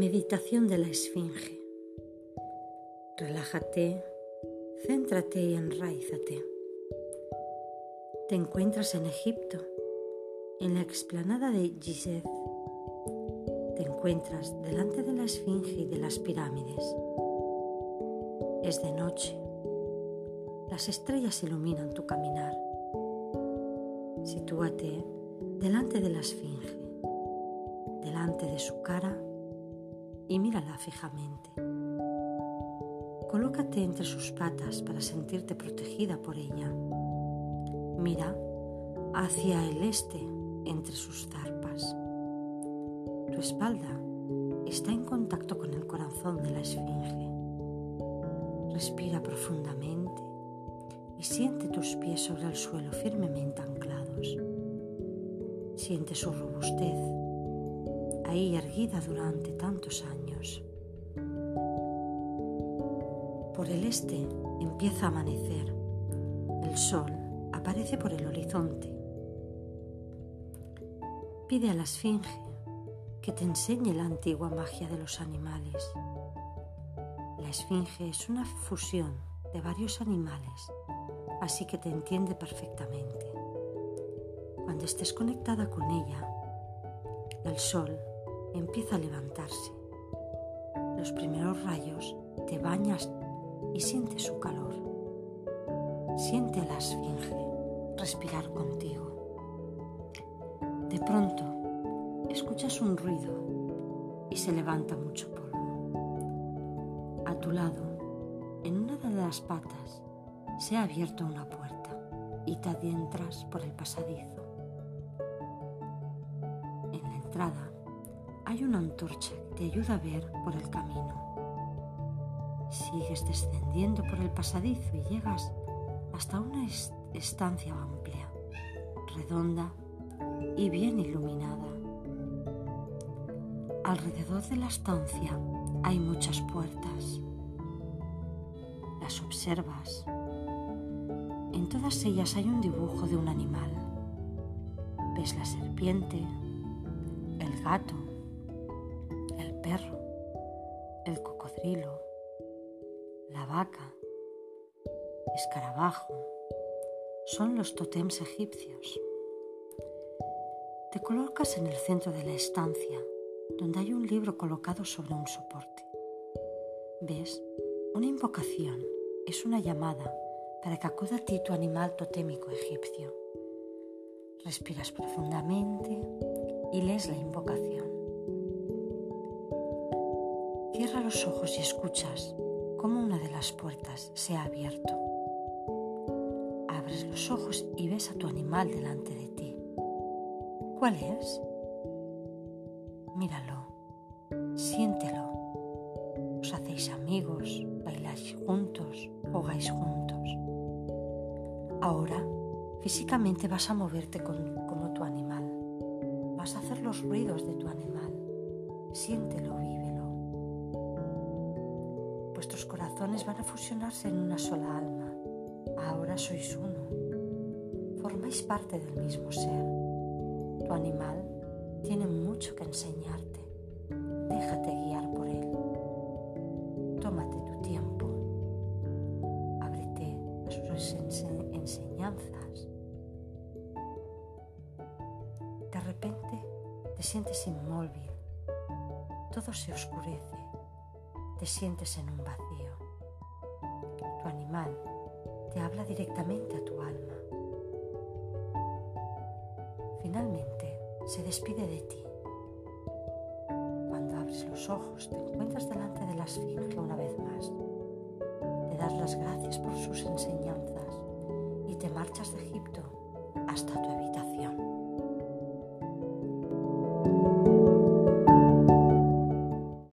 Meditación de la Esfinge. Relájate, céntrate y enraízate. Te encuentras en Egipto, en la explanada de Gizeh. Te encuentras delante de la Esfinge y de las pirámides. Es de noche. Las estrellas iluminan tu caminar. Sitúate delante de la Esfinge, delante de su cara y mírala fijamente. Colócate entre sus patas para sentirte protegida por ella. Mira hacia el este entre sus zarpas. Tu espalda está en contacto con el corazón de la esfinge. Respira profundamente y siente tus pies sobre el suelo firmemente anclados. Siente su robustez ahí erguida durante tantos años. Por el este empieza a amanecer. El sol aparece por el horizonte. Pide a la esfinge que te enseñe la antigua magia de los animales. La esfinge es una fusión de varios animales, así que te entiende perfectamente. Cuando estés conectada con ella, el sol empieza a levantarse. Los primeros rayos te bañas y sientes su calor. Siente a la esfinge respirar contigo. De pronto, escuchas un ruido y se levanta mucho polvo. A tu lado, en una de las patas, se ha abierto una puerta y te adentras por el pasadizo. En la entrada hay una antorcha que te ayuda a ver por el camino. Sigues descendiendo por el pasadizo y llegas hasta una estancia amplia, redonda y bien iluminada. Alrededor de la estancia hay muchas puertas. Las observas. En todas ellas hay un dibujo de un animal. Ves la serpiente, el gato, perro, el cocodrilo, la vaca, escarabajo, son los totems egipcios. Te colocas en el centro de la estancia, donde hay un libro colocado sobre un soporte. ¿Ves? Una invocación es una llamada para que acuda a ti tu animal totémico egipcio. Respiras profundamente y lees la invocación. Cierra los ojos y escuchas cómo una de las puertas se ha abierto. Abres los ojos y ves a tu animal delante de ti. ¿Cuál es? Míralo, siéntelo. Os hacéis amigos, bailáis juntos, jugáis juntos. Ahora, físicamente vas a moverte como tu animal. Vas a hacer los ruidos de tu animal. Siéntelo, vívelo. Corazones van a fusionarse en una sola alma. Ahora sois uno. Formáis parte del mismo ser. Tu animal tiene mucho que enseñarte. Déjate guiar por él. Tómate tu tiempo. Ábrete a sus enseñanzas. De repente te sientes inmóvil. Todo se oscurece te sientes en un vacío. Te habla directamente a tu alma. Finalmente se despide de ti. Cuando abres los ojos te encuentras delante de la esfinge una vez más. Le das las gracias por sus enseñanzas y te marchas de Egipto hasta tu habitación.